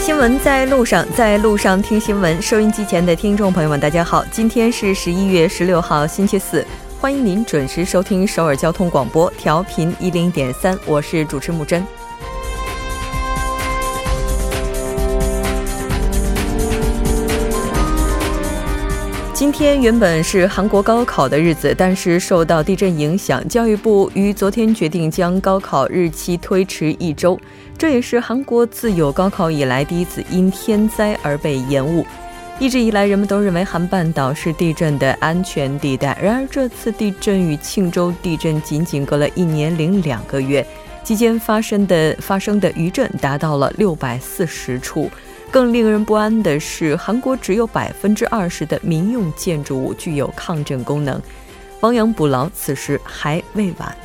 新闻在路上，在路上听新闻。收音机前的听众朋友们，大家好，今天是十一月十六号，星期四，欢迎您准时收听首尔交通广播，调频一零点三，我是主持木真。今天原本是韩国高考的日子，但是受到地震影响，教育部于昨天决定将高考日期推迟一周。这也是韩国自有高考以来第一次因天灾而被延误。一直以来，人们都认为韩半岛是地震的安全地带，然而这次地震与庆州地震仅仅隔了一年零两个月，期间发生的发生的余震达到了六百四十处。更令人不安的是，韩国只有百分之二十的民用建筑物具有抗震功能，亡羊补牢，此时还未晚。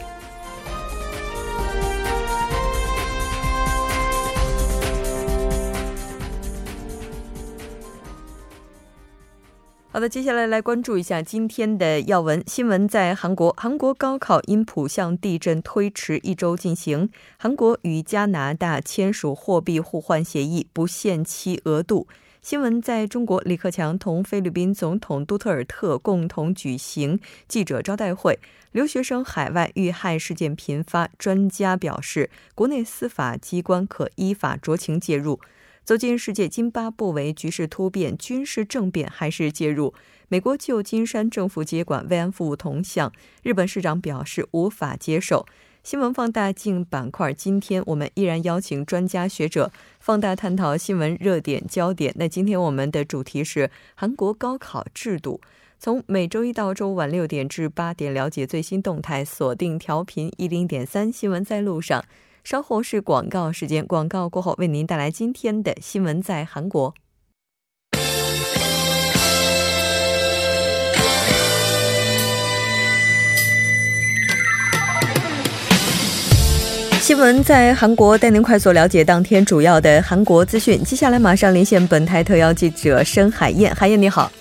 好的，接下来来关注一下今天的要闻新闻。在韩国，韩国高考因浦项地震推迟一周进行。韩国与加拿大签署货币互换协议，不限期额度。新闻在中国，李克强同菲律宾总统杜特尔特共同举行记者招待会。留学生海外遇害事件频发，专家表示，国内司法机关可依法酌情介入。走进世界，津巴布韦局势突变，军事政变还是介入？美国旧金山政府接管慰安妇铜像，日本市长表示无法接受。新闻放大镜板块，今天我们依然邀请专家学者放大探讨新闻热点焦点。那今天我们的主题是韩国高考制度，从每周一到周五晚六点至八点，了解最新动态，锁定调频一零点三，新闻在路上。稍后是广告时间，广告过后为您带来今天的新闻在韩国。新闻在韩国，带您快速了解当天主要的韩国资讯。接下来马上连线本台特邀记者申海燕，海燕你好，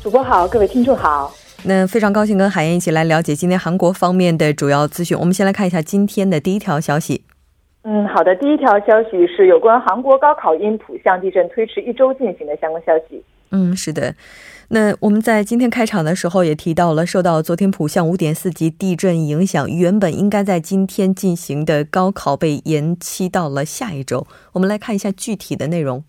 主播好，各位听众好。那非常高兴跟海燕一起来了解今天韩国方面的主要资讯。我们先来看一下今天的第一条消息。嗯，好的。第一条消息是有关韩国高考因浦项地震推迟一周进行的相关消息。嗯，是的。那我们在今天开场的时候也提到了，受到昨天浦项五点四级地震影响，原本应该在今天进行的高考被延期到了下一周。我们来看一下具体的内容。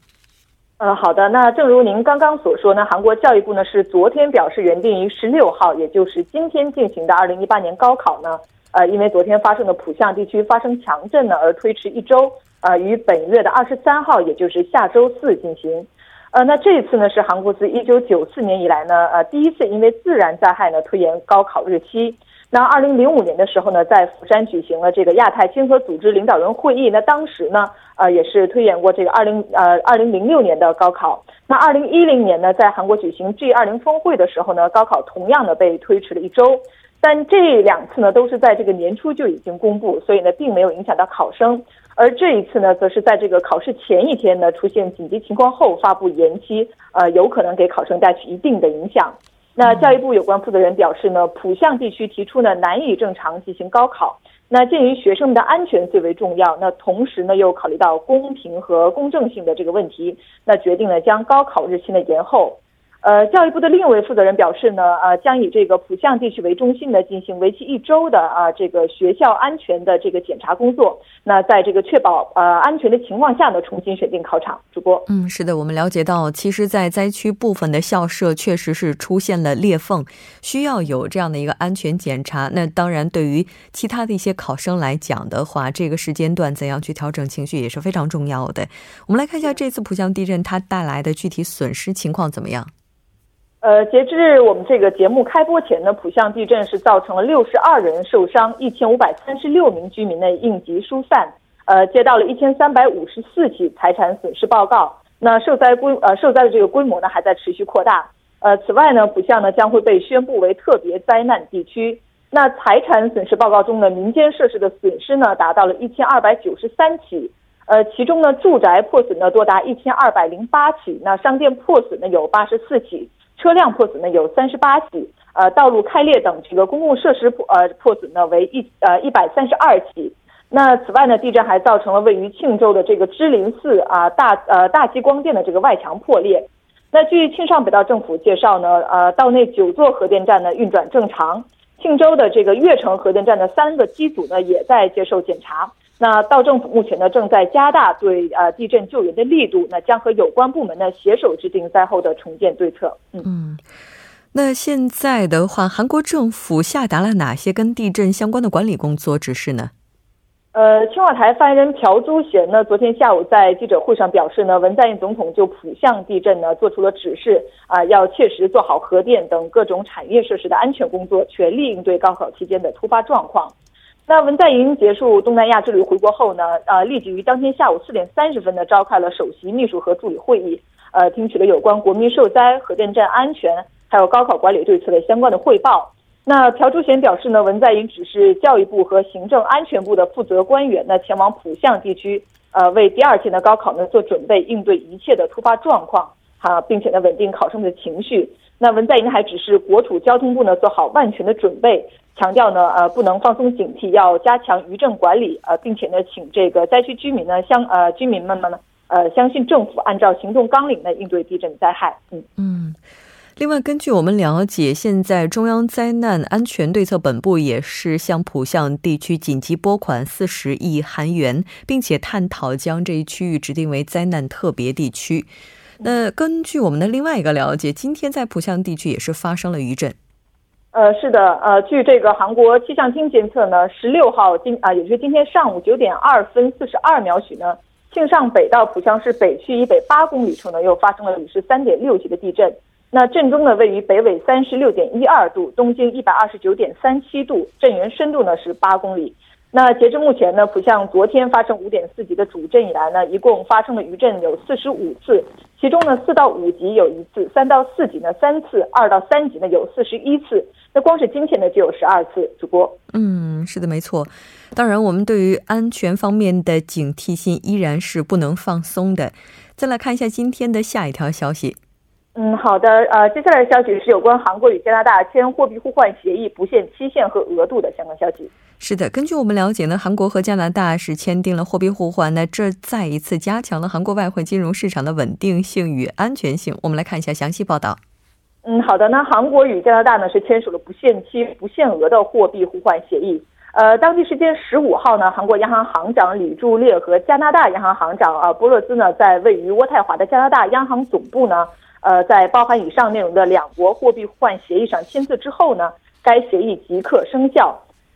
呃，好的。那正如您刚刚所说呢，韩国教育部呢是昨天表示原定于十六号，也就是今天进行的二零一八年高考呢。呃，因为昨天发生的浦项地区发生强震呢，而推迟一周，呃，于本月的二十三号，也就是下周四进行。呃，那这一次呢，是韩国自一九九四年以来呢，呃，第一次因为自然灾害呢推延高考日期。那二零零五年的时候呢，在釜山举行了这个亚太经合组织领导人会议，那当时呢，呃，也是推延过这个二零呃二零零六年的高考。那二零一零年呢，在韩国举行 G 二零峰会的时候呢，高考同样的被推迟了一周。但这两次呢，都是在这个年初就已经公布，所以呢，并没有影响到考生。而这一次呢，则是在这个考试前一天呢，出现紧急情况后发布延期，呃，有可能给考生带去一定的影响。那教育部有关负责人表示呢，浦项地区提出呢，难以正常进行高考。那鉴于学生们的安全最为重要，那同时呢，又考虑到公平和公正性的这个问题，那决定呢将高考日期呢延后。呃，教育部的另一位负责人表示呢，呃，将以这个浦项地区为中心呢，进行为期一周的啊这个学校安全的这个检查工作。那在这个确保呃安全的情况下呢，重新选定考场。主播，嗯，是的，我们了解到，其实，在灾区部分的校舍确实是出现了裂缝，需要有这样的一个安全检查。那当然，对于其他的一些考生来讲的话，这个时间段怎样去调整情绪也是非常重要的。我们来看一下这次浦项地震它带来的具体损失情况怎么样。呃，截至我们这个节目开播前呢，浦项地震是造成了六十二人受伤，一千五百三十六名居民呢应急疏散。呃，接到了一千三百五十四起财产损失报告。那受灾规呃受灾的这个规模呢还在持续扩大。呃，此外呢，浦项呢将会被宣布为特别灾难地区。那财产损失报告中呢，民间设施的损失呢达到了一千二百九十三起。呃，其中呢，住宅破损呢多达一千二百零八起，那商店破损呢有八十四起，车辆破损呢有三十八起，呃，道路开裂等这个公共设施破呃破损呢为一呃一百三十二起。那此外呢，地震还造成了位于庆州的这个芝林寺啊大呃大激光电的这个外墙破裂。那据庆尚北道政府介绍呢，呃，道内九座核电站呢运转正常，庆州的这个越城核电站的三个机组呢也在接受检查。那道政府目前呢正在加大对呃地震救援的力度，那将和有关部门呢携手制定灾后的重建对策。嗯，嗯那现在的话，韩国政府下达了哪些跟地震相关的管理工作指示呢？呃，青瓦台发言人朴珠贤呢，昨天下午在记者会上表示呢，文在寅总统就浦项地震呢做出了指示，啊，要切实做好核电等各种产业设施的安全工作，全力应对高考期间的突发状况。那文在寅结束东南亚之旅回国后呢，呃，立即于当天下午四点三十分呢召开了首席秘书和助理会议，呃，听取了有关国民受灾、核电站安全还有高考管理对策的相关的汇报。那朴柱贤表示呢，文在寅指示教育部和行政安全部的负责官员呢，前往浦项地区，呃，为第二天的高考呢做准备，应对一切的突发状况，哈，并且呢稳定考生的情绪。那文在寅还指示国土交通部呢做好万全的准备，强调呢，呃，不能放松警惕，要加强余震管理，呃，并且呢，请这个灾区居民呢相呃居民们们呢，呃，相信政府按照行动纲领来应对地震灾害。嗯嗯。另外，根据我们了解，现在中央灾难安全对策本部也是向浦项地区紧急拨款四十亿韩元，并且探讨将这一区域指定为灾难特别地区。那根据我们的另外一个了解，今天在浦项地区也是发生了余震。呃，是的，呃，据这个韩国气象厅监测呢，十六号今啊，也就是今天上午九点二分四十二秒许呢，庆尚北道浦项市北区以北八公里处呢，又发生了是三点六级的地震。那震中呢位于北纬三十六点一二度，东经一百二十九点三七度，震源深度呢是八公里。那截至目前呢，浦项昨天发生五点四级的主震以来呢，一共发生的余震有四十五次，其中呢四到五级有一次，三到四级呢三次，二到三级呢有四十一次。那光是今天呢就有十二次。主播，嗯，是的，没错。当然，我们对于安全方面的警惕性依然是不能放松的。再来看一下今天的下一条消息。嗯，好的。呃，接下来的消息是有关韩国与加拿大签货币互换协议不限期限和额度的相关消息。是的，根据我们了解呢，韩国和加拿大是签订了货币互换，那这再一次加强了韩国外汇金融市场的稳定性与安全性。我们来看一下详细报道。嗯，好的。那韩国与加拿大呢是签署了不限期、不限额的货币互换协议。呃，当地时间十五号呢，韩国央行行长李柱烈和加拿大央行行长啊波勒兹呢，在位于渥太华的加拿大央行总部呢。呃，在包含以上内容的两国货币互换协议上签字之后呢，该协议即刻生效。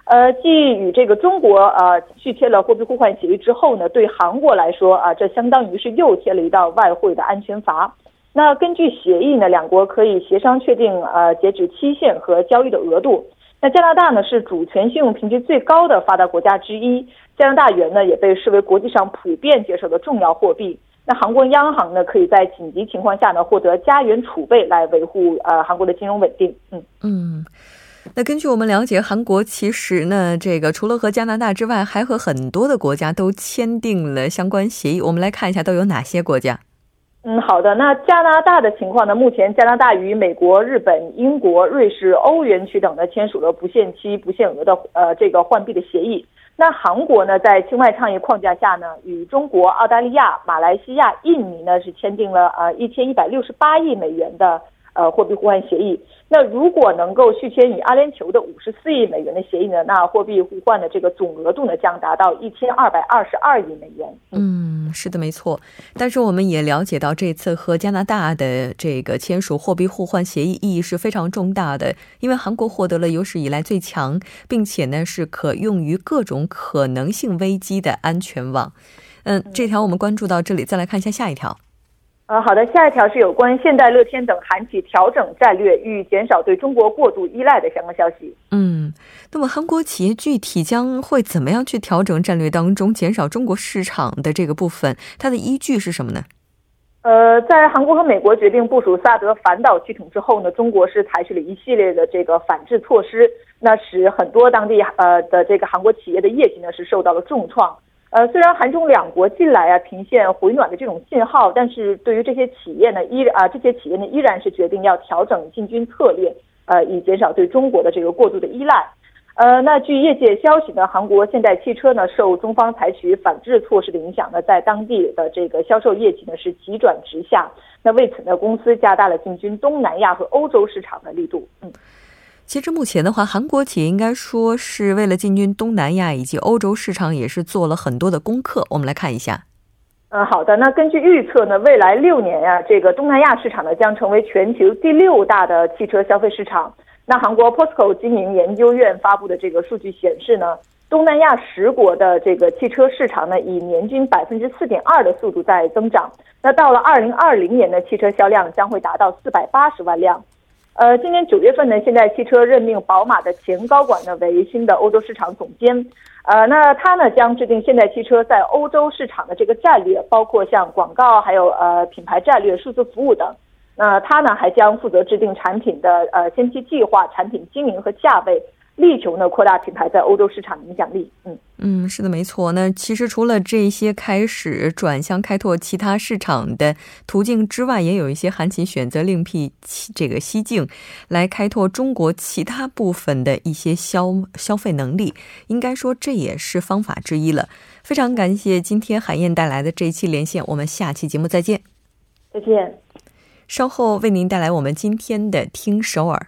呃，继与这个中国呃续签了货币互换协议之后呢，对韩国来说啊，这相当于是又贴了一道外汇的安全阀。那根据协议呢，两国可以协商确定呃截止期限和交易的额度。那加拿大呢是主权信用评级最高的发达国家之一，加拿大元呢也被视为国际上普遍接受的重要货币。那韩国央行呢，可以在紧急情况下呢，获得加元储备来维护呃韩国的金融稳定。嗯嗯，那根据我们了解，韩国其实呢，这个除了和加拿大之外，还和很多的国家都签订了相关协议。我们来看一下都有哪些国家。嗯，好的。那加拿大的情况呢？目前加拿大与美国、日本、英国、瑞士、欧元区等呢签署了不限期、不限额的呃这个换币的协议。那韩国呢，在境外倡议框架下呢，与中国、澳大利亚、马来西亚、印尼呢是签订了呃一千一百六十八亿美元的呃货币互换协议。那如果能够续签与阿联酋的五十四亿美元的协议呢，那货币互换的这个总额度呢将达到一千二百二十二亿美元。嗯，是的，没错。但是我们也了解到，这次和加拿大的这个签署货币互换协议意义是非常重大的，因为韩国获得了有史以来最强，并且呢是可用于各种可能性危机的安全网。嗯，这条我们关注到这里，再来看一下下一条。呃，好的，下一条是有关现代乐天等韩企调整战略与减少对中国过度依赖的相关消息。嗯，那么韩国企业具体将会怎么样去调整战略当中减少中国市场的这个部分？它的依据是什么呢？呃，在韩国和美国决定部署萨德反导系统之后呢，中国是采取了一系列的这个反制措施，那使很多当地呃的这个韩国企业的业绩呢是受到了重创。呃，虽然韩中两国近来啊频现回暖的这种信号，但是对于这些企业呢，依啊这些企业呢依然是决定要调整进军策略，呃，以减少对中国的这个过度的依赖。呃，那据业界消息呢，韩国现代汽车呢受中方采取反制措施的影响呢，在当地的这个销售业绩呢是急转直下。那为此呢，公司加大了进军东南亚和欧洲市场的力度。嗯。其实目前的话，韩国企业应该说是为了进军东南亚以及欧洲市场，也是做了很多的功课。我们来看一下。嗯，好的。那根据预测呢，未来六年呀，这个东南亚市场呢将成为全球第六大的汽车消费市场。那韩国 POSCO 经营研究院发布的这个数据显示呢，东南亚十国的这个汽车市场呢，以年均百分之四点二的速度在增长。那到了二零二零年的汽车销量将会达到四百八十万辆。呃，今年九月份呢，现代汽车任命宝马的前高管呢为新的欧洲市场总监。呃，那他呢将制定现代汽车在欧洲市场的这个战略，包括像广告、还有呃品牌战略、数字服务等。那他呢还将负责制定产品的呃先期计划、产品经营和价位。力求呢扩大品牌在欧洲市场的影响力。嗯嗯，是的，没错。那其实除了这些开始转向开拓其他市场的途径之外，也有一些韩企选择另辟这个蹊径，来开拓中国其他部分的一些消消费能力。应该说这也是方法之一了。非常感谢今天海燕带来的这一期连线，我们下期节目再见。再见。稍后为您带来我们今天的听首尔。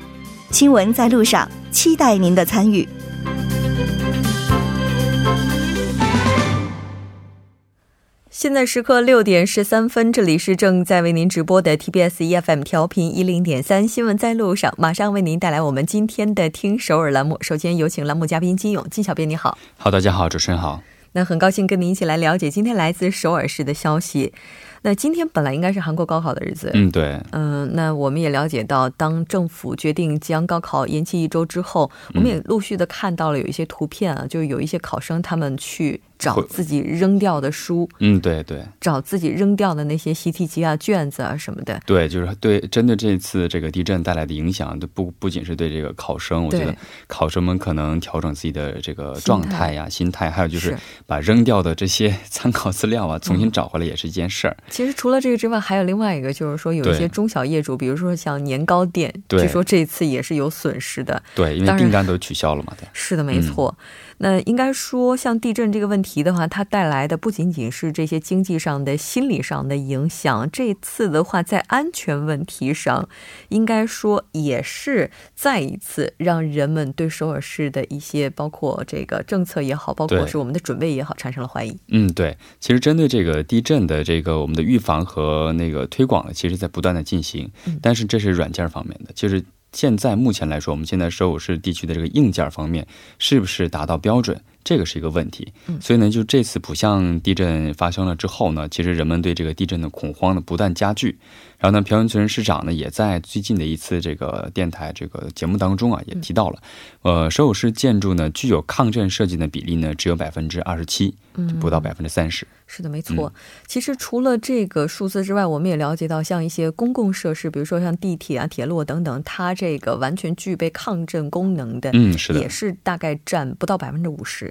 新闻在路上，期待您的参与。现在时刻六点十三分，这里是正在为您直播的 TBS EFM 调频一零点三新闻在路上，马上为您带来我们今天的听首尔栏目。首先有请栏目嘉宾金勇，金小编你好。好，大家好，主持人好。那很高兴跟您一起来了解今天来自首尔市的消息。那今天本来应该是韩国高考的日子，嗯，对，嗯，那我们也了解到，当政府决定将高考延期一周之后，我们也陆续的看到了有一些图片啊，就是有一些考生他们去。找自己扔掉的书，嗯，对对，找自己扔掉的那些习题集啊、卷子啊什么的。对，就是对针对这次这个地震带来的影响，不不仅是对这个考生，我觉得考生们可能调整自己的这个状态呀、心态，还有就是把扔掉的这些 参考资料啊重新找回来，也是一件事儿。其实除了这个之外，还有另外一个，就是说有一些中小业主，比如说像年糕店，据说这次也是有损失的。对，因为订单都取消了嘛。对，是的，没错。那应该说，像地震这个问题的话，它带来的不仅仅是这些经济上的、心理上的影响。这次的话，在安全问题上，应该说也是再一次让人们对首尔市的一些，包括这个政策也好，包括是我们的准备也好，产生了怀疑。嗯，对。其实针对这个地震的这个我们的预防和那个推广，其实在不断的进行。但是这是软件方面的，就是。现在目前来说，我们现在首尔市地区的这个硬件方面是不是达到标准？这个是一个问题。所以呢，就这次浦项地震发生了之后呢，其实人们对这个地震的恐慌呢不断加剧。然后呢，朴元淳市长呢也在最近的一次这个电台这个节目当中啊，也提到了，呃，首尔市建筑呢具有抗震设计的比例呢只有百分之二十七，不到百分之三十。是的，没错。其实除了这个数字之外，我们也了解到，像一些公共设施，比如说像地铁啊、铁路等等，它这个完全具备抗震功能的，嗯，是的，也是大概占不到百分之五十，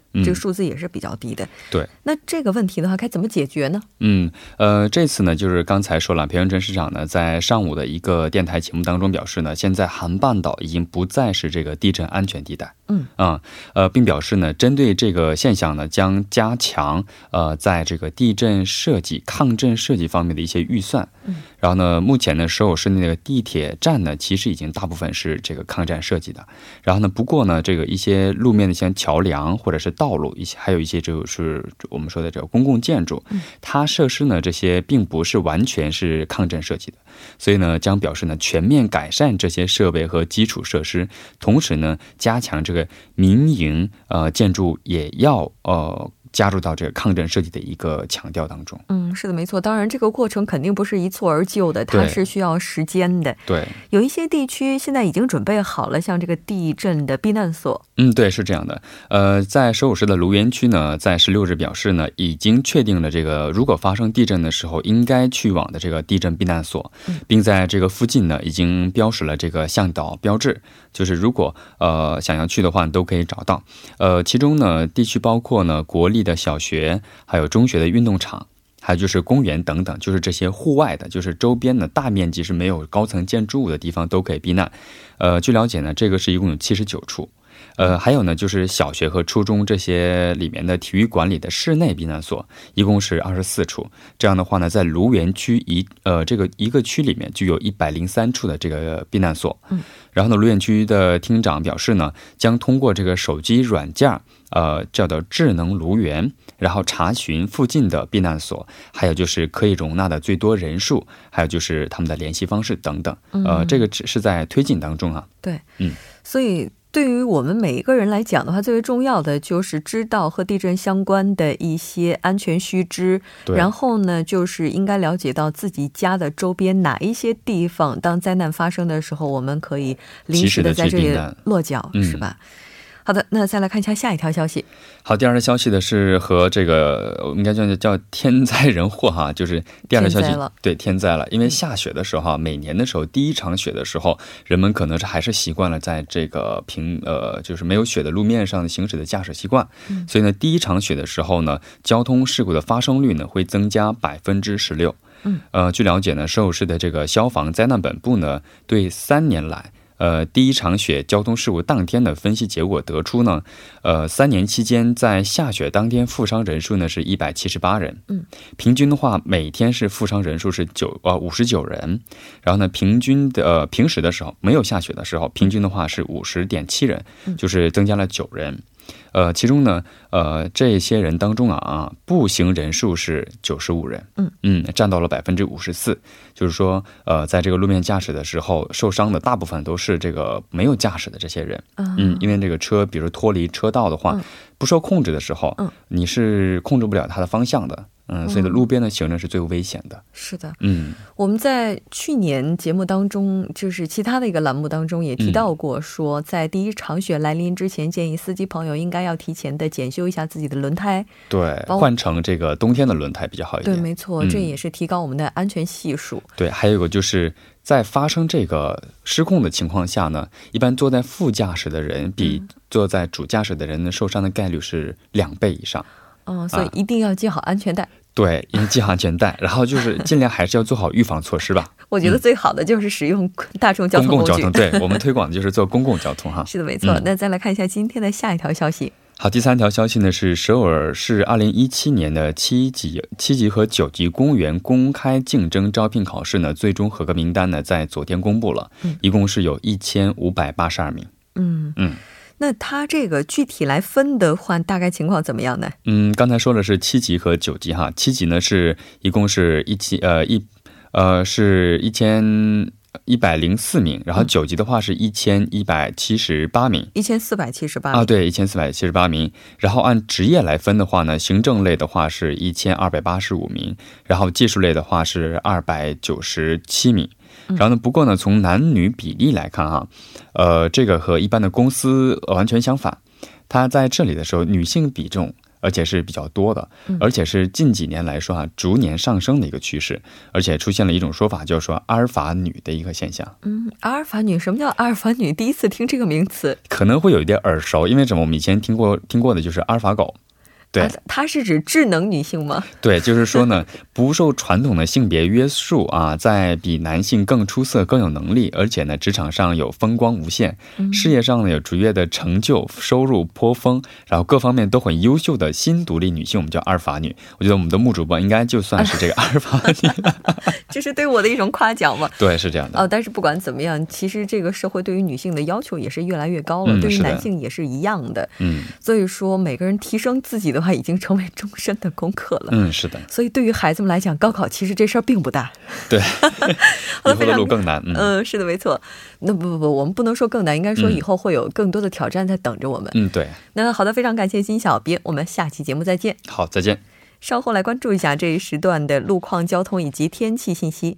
这个数字也是比较低的。对。那这个问题的话，该怎么解决呢？嗯，呃，这次呢，就是刚才说了，朴元淳市长。呢在上午的一个电台节目当中表示呢，现在韩半岛已经不再是这个地震安全地带。嗯啊呃，并表示呢，针对这个现象呢，将加强呃在这个地震设计、抗震设计方面的一些预算。嗯，然后呢，目前呢，首尔市内的地铁站呢，其实已经大部分是这个抗战设计的。然后呢，不过呢，这个一些路面的像桥梁或者是道路，一些还有一些就是我们说的这个公共建筑，它设施呢这些并不是完全是抗震设计的，所以呢，将表示呢全面改善这些设备和基础设施，同时呢，加强这个民营呃建筑也要呃。加入到这个抗震设计的一个强调当中。嗯，是的，没错。当然，这个过程肯定不是一蹴而就的，它是需要时间的。对，有一些地区现在已经准备好了，像这个地震的避难所。嗯，对，是这样的。呃，在首尔市的卢园区呢，在十六日表示呢，已经确定了这个如果发生地震的时候应该去往的这个地震避难所，并在这个附近呢已经标识了这个向导标志，就是如果呃想要去的话都可以找到。呃，其中呢地区包括呢国立。的小学，还有中学的运动场，还有就是公园等等，就是这些户外的，就是周边的大面积是没有高层建筑物的地方都可以避难。呃，据了解呢，这个是一共有七十九处。呃，还有呢，就是小学和初中这些里面的体育馆里的室内避难所，一共是二十四处。这样的话呢，在卢园区一呃这个一个区里面，就有一百零三处的这个避难所。嗯，然后呢，卢园区的厅长表示呢，将通过这个手机软件。呃，叫做智能卢园，然后查询附近的避难所，还有就是可以容纳的最多人数，还有就是他们的联系方式等等。呃，这个只是在推进当中啊。对，嗯，所以对于我们每一个人来讲的话，最为重要的就是知道和地震相关的一些安全须知，然后呢，就是应该了解到自己家的周边哪一些地方，当灾难发生的时候，我们可以临时的在这里落脚，是吧？好的，那再来看一下下一条消息。好，第二条消息的是和这个应该叫叫天灾人祸哈，就是第二条消息，对天灾了。因为下雪的时候，每年的时候第一场雪的时候，人们可能是还是习惯了在这个平呃就是没有雪的路面上行驶的驾驶习惯，所以呢，第一场雪的时候呢，交通事故的发生率呢会增加百分之十六。嗯，呃，据了解呢，首尔市的这个消防灾难本部呢，对三年来。呃，第一场雪交通事故当天的分析结果得出呢，呃，三年期间在下雪当天负伤人数呢是一百七十八人，嗯，平均的话每天是负伤人数是九呃五十九人，然后呢，平均的呃平时的时候没有下雪的时候，平均的话是五十点七人，就是增加了九人。呃，其中呢，呃，这些人当中啊啊，步行人数是九十五人，嗯嗯，占到了百分之五十四。就是说，呃，在这个路面驾驶的时候，受伤的大部分都是这个没有驾驶的这些人，嗯，因为这个车，比如脱离车道的话，不受控制的时候，嗯，你是控制不了它的方向的。嗯，所以呢，路边的行人是最危险的。是的，嗯，我们在去年节目当中，就是其他的一个栏目当中也提到过，说在第一场雪来临之前，建议司机朋友应该要提前的检修一下自己的轮胎，对，换成这个冬天的轮胎比较好一点。对，没错，这也是提高我们的安全系数。对，还有一个就是在发生这个失控的情况下呢，一般坐在副驾驶的人比坐在主驾驶的人受伤的概率是两倍以上。嗯，所以一定要系好安全带。对，因为系安全带，然后就是尽量还是要做好预防措施吧。我觉得最好的就是使用大众交通工具。公共交通，对 我们推广的就是坐公共交通哈。是的，没错。那再来看一下今天的下一条消息。好，第三条消息呢是首尔市二零一七年的七级、七级和九级公务员公开竞争招聘考试呢，最终合格名单呢在昨天公布了，一共是有一千五百八十二名。嗯嗯。那它这个具体来分的话，大概情况怎么样呢？嗯，刚才说的是七级和九级哈，七级呢是一共是一七呃一呃是一千一百零四名，然后九级的话是一千一百七十八名，一千四百七十八啊，对，一千四百七十八名。然后按职业来分的话呢，行政类的话是一千二百八十五名，然后技术类的话是二百九十七名。然后呢？不过呢，从男女比例来看，哈，呃，这个和一般的公司完全相反。它在这里的时候，女性比重而且是比较多的，而且是近几年来说啊，逐年上升的一个趋势。而且出现了一种说法，就是说阿尔法女的一个现象。嗯，阿尔法女，什么叫阿尔法女？第一次听这个名词，可能会有一点耳熟，因为什么？我们以前听过听过的就是阿尔法狗。对、啊它是指智能女性吗？对，就是说呢，不受传统的性别约束啊，在比男性更出色、更有能力，而且呢，职场上有风光无限，事业上呢有卓越的成就，收入颇丰，然后各方面都很优秀的新独立女性，我们叫阿尔法女。我觉得我们的木主播应该就算是这个阿尔法女了。这是对我的一种夸奖吗？对，是这样的。哦，但是不管怎么样，其实这个社会对于女性的要求也是越来越高了，嗯对于男性也是一样的。嗯所以说，每个人提升自己的话，已经成为终身的功课了。嗯，是的，所以，对于孩子们来讲，高考其实这事儿并不大。对，好 以的，后的非常路更难。嗯嗯，是的，没错。那不不不，我们不能说更难，应该说嗯以后会有更多的挑战在等着我们。嗯，对。那好的，非常感谢金小编，我们下期节目再见。好，再见。稍后来关注一下这一时段的路况、交通以及天气信息。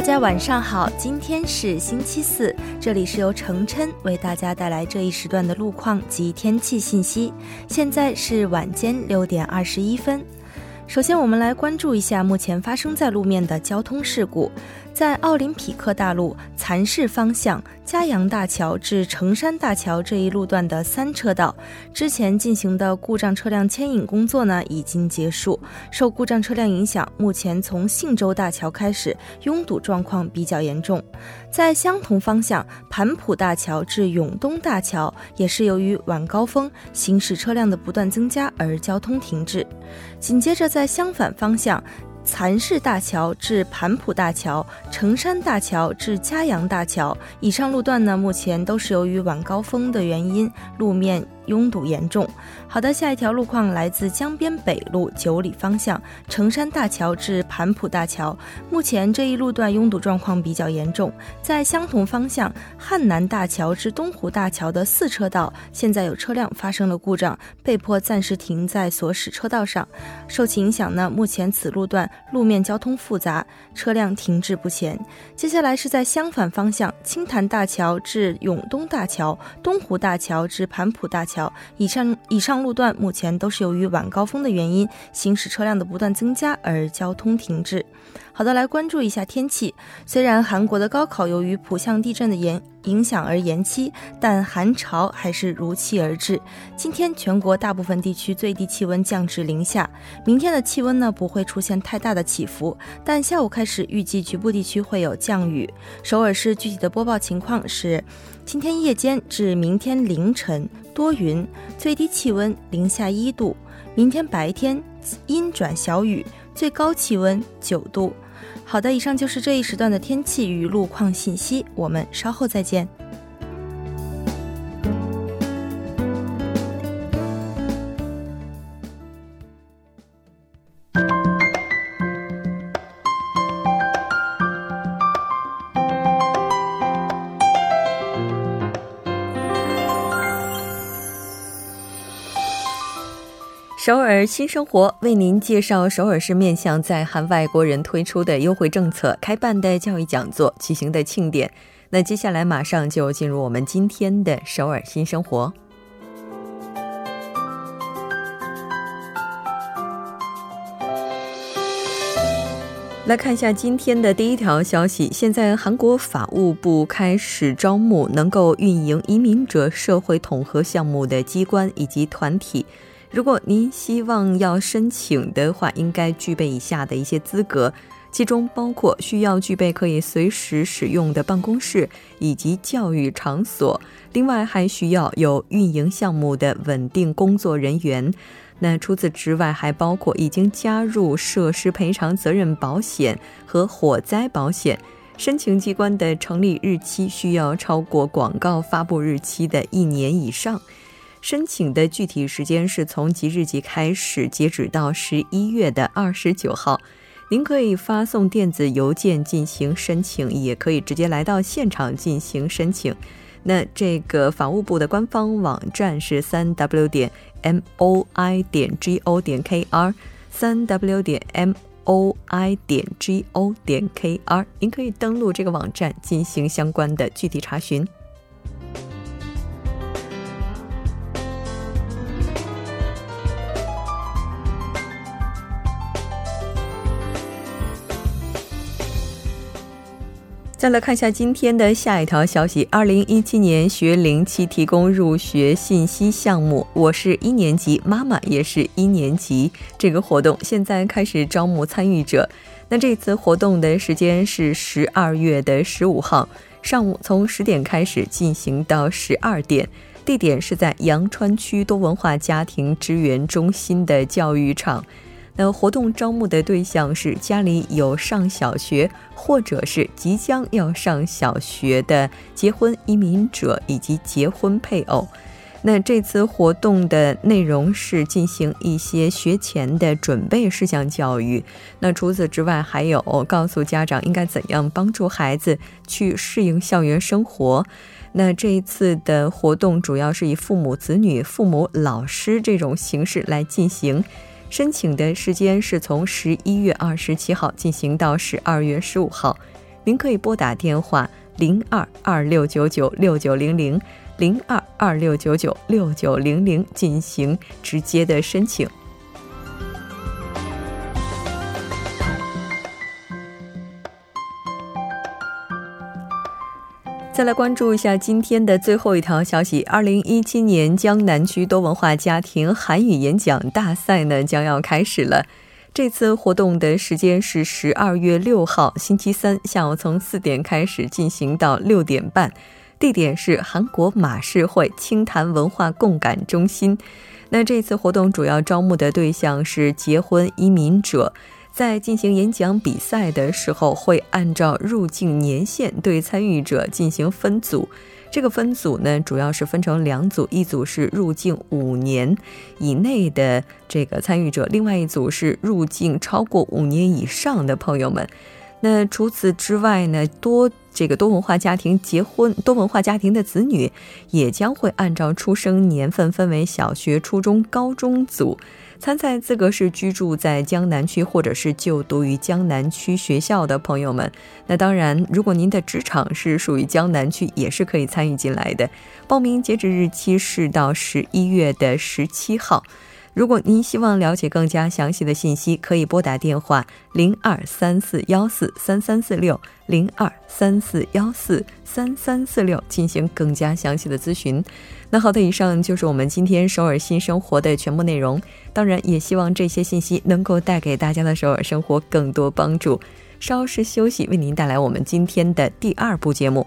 大家晚上好，今天是星期四，这里是由程琛为大家带来这一时段的路况及天气信息。现在是晚间六点二十一分。首先，我们来关注一下目前发生在路面的交通事故。在奥林匹克大路蚕市方向嘉阳大桥至成山大桥这一路段的三车道，之前进行的故障车辆牵引工作呢已经结束。受故障车辆影响，目前从信州大桥开始拥堵状况比较严重。在相同方向，盘浦大桥至永东大桥也是由于晚高峰行驶车辆的不断增加而交通停滞。紧接着，在相反方向。蚕市大桥至盘浦大桥、城山大桥至嘉阳大桥，以上路段呢，目前都是由于晚高峰的原因，路面拥堵严重。好的，下一条路况来自江边北路九里方向，成山大桥至盘浦大桥，目前这一路段拥堵状况比较严重。在相同方向，汉南大桥至东湖大桥的四车道，现在有车辆发生了故障，被迫暂时停在所驶车道上。受其影响呢，目前此路段路面交通复杂，车辆停滞不前。接下来是在相反方向，青潭大桥至永东大桥、东湖大桥至盘浦大桥，以上以上路段目前都是由于晚高峰的原因，行驶车辆的不断增加而交通停滞。好的，来关注一下天气。虽然韩国的高考由于浦项地震的延影响而延期，但寒潮还是如期而至。今天全国大部分地区最低气温降至零下，明天的气温呢不会出现太大的起伏，但下午开始预计局部地区会有降雨。首尔市具体的播报情况是：今天夜间至明天凌晨多云，最低气温零下一度；明天白天阴转小雨，最高气温九度。好的，以上就是这一时段的天气与路况信息，我们稍后再见。首尔新生活为您介绍首尔市面向在韩外国人推出的优惠政策、开办的教育讲座、举行的庆典。那接下来马上就进入我们今天的首尔新生活。来看一下今天的第一条消息。现在韩国法务部开始招募能够运营移民者社会统合项目的机关以及团体。如果您希望要申请的话，应该具备以下的一些资格，其中包括需要具备可以随时使用的办公室以及教育场所，另外还需要有运营项目的稳定工作人员。那除此之外，还包括已经加入设施赔偿责任保险和火灾保险。申请机关的成立日期需要超过广告发布日期的一年以上。申请的具体时间是从即日起开始，截止到十一月的二十九号。您可以发送电子邮件进行申请，也可以直接来到现场进行申请。那这个法务部的官方网站是三 w 点 m o i 点 g o 点 k r，三 w 点 m o i 点 g o 点 k r，您可以登录这个网站进行相关的具体查询。再来看一下今天的下一条消息：二零一七年学龄期提供入学信息项目，我是一年级，妈妈也是一年级。这个活动现在开始招募参与者。那这次活动的时间是十二月的十五号上午，从十点开始进行到十二点，地点是在阳川区多文化家庭支援中心的教育场。那活动招募的对象是家里有上小学或者是即将要上小学的结婚移民者以及结婚配偶。那这次活动的内容是进行一些学前的准备事项教育。那除此之外，还有告诉家长应该怎样帮助孩子去适应校园生活。那这一次的活动主要是以父母、子女、父母、老师这种形式来进行。申请的时间是从十一月二十七号进行到十二月十五号，您可以拨打电话零二二六九九六九零零零二二六九九六九零零进行直接的申请。再来关注一下今天的最后一条消息：二零一七年江南区多文化家庭韩语演讲大赛呢将要开始了。这次活动的时间是十二月六号星期三下午从四点开始进行到六点半，地点是韩国马世会清潭文化共感中心。那这次活动主要招募的对象是结婚移民者。在进行演讲比赛的时候，会按照入境年限对参与者进行分组。这个分组呢，主要是分成两组，一组是入境五年以内的这个参与者，另外一组是入境超过五年以上的朋友们。那除此之外呢，多这个多文化家庭结婚，多文化家庭的子女也将会按照出生年份分为小学、初中、高中组。参赛资格是居住在江南区或者是就读于江南区学校的朋友们。那当然，如果您的职场是属于江南区，也是可以参与进来的。报名截止日期是到十一月的十七号。如果您希望了解更加详细的信息，可以拨打电话零二三四幺四三三四六零二三四幺四三三四六进行更加详细的咨询。那好的，以上就是我们今天首尔新生活的全部内容。当然，也希望这些信息能够带给大家的首尔生活更多帮助。稍事休息，为您带来我们今天的第二部节目。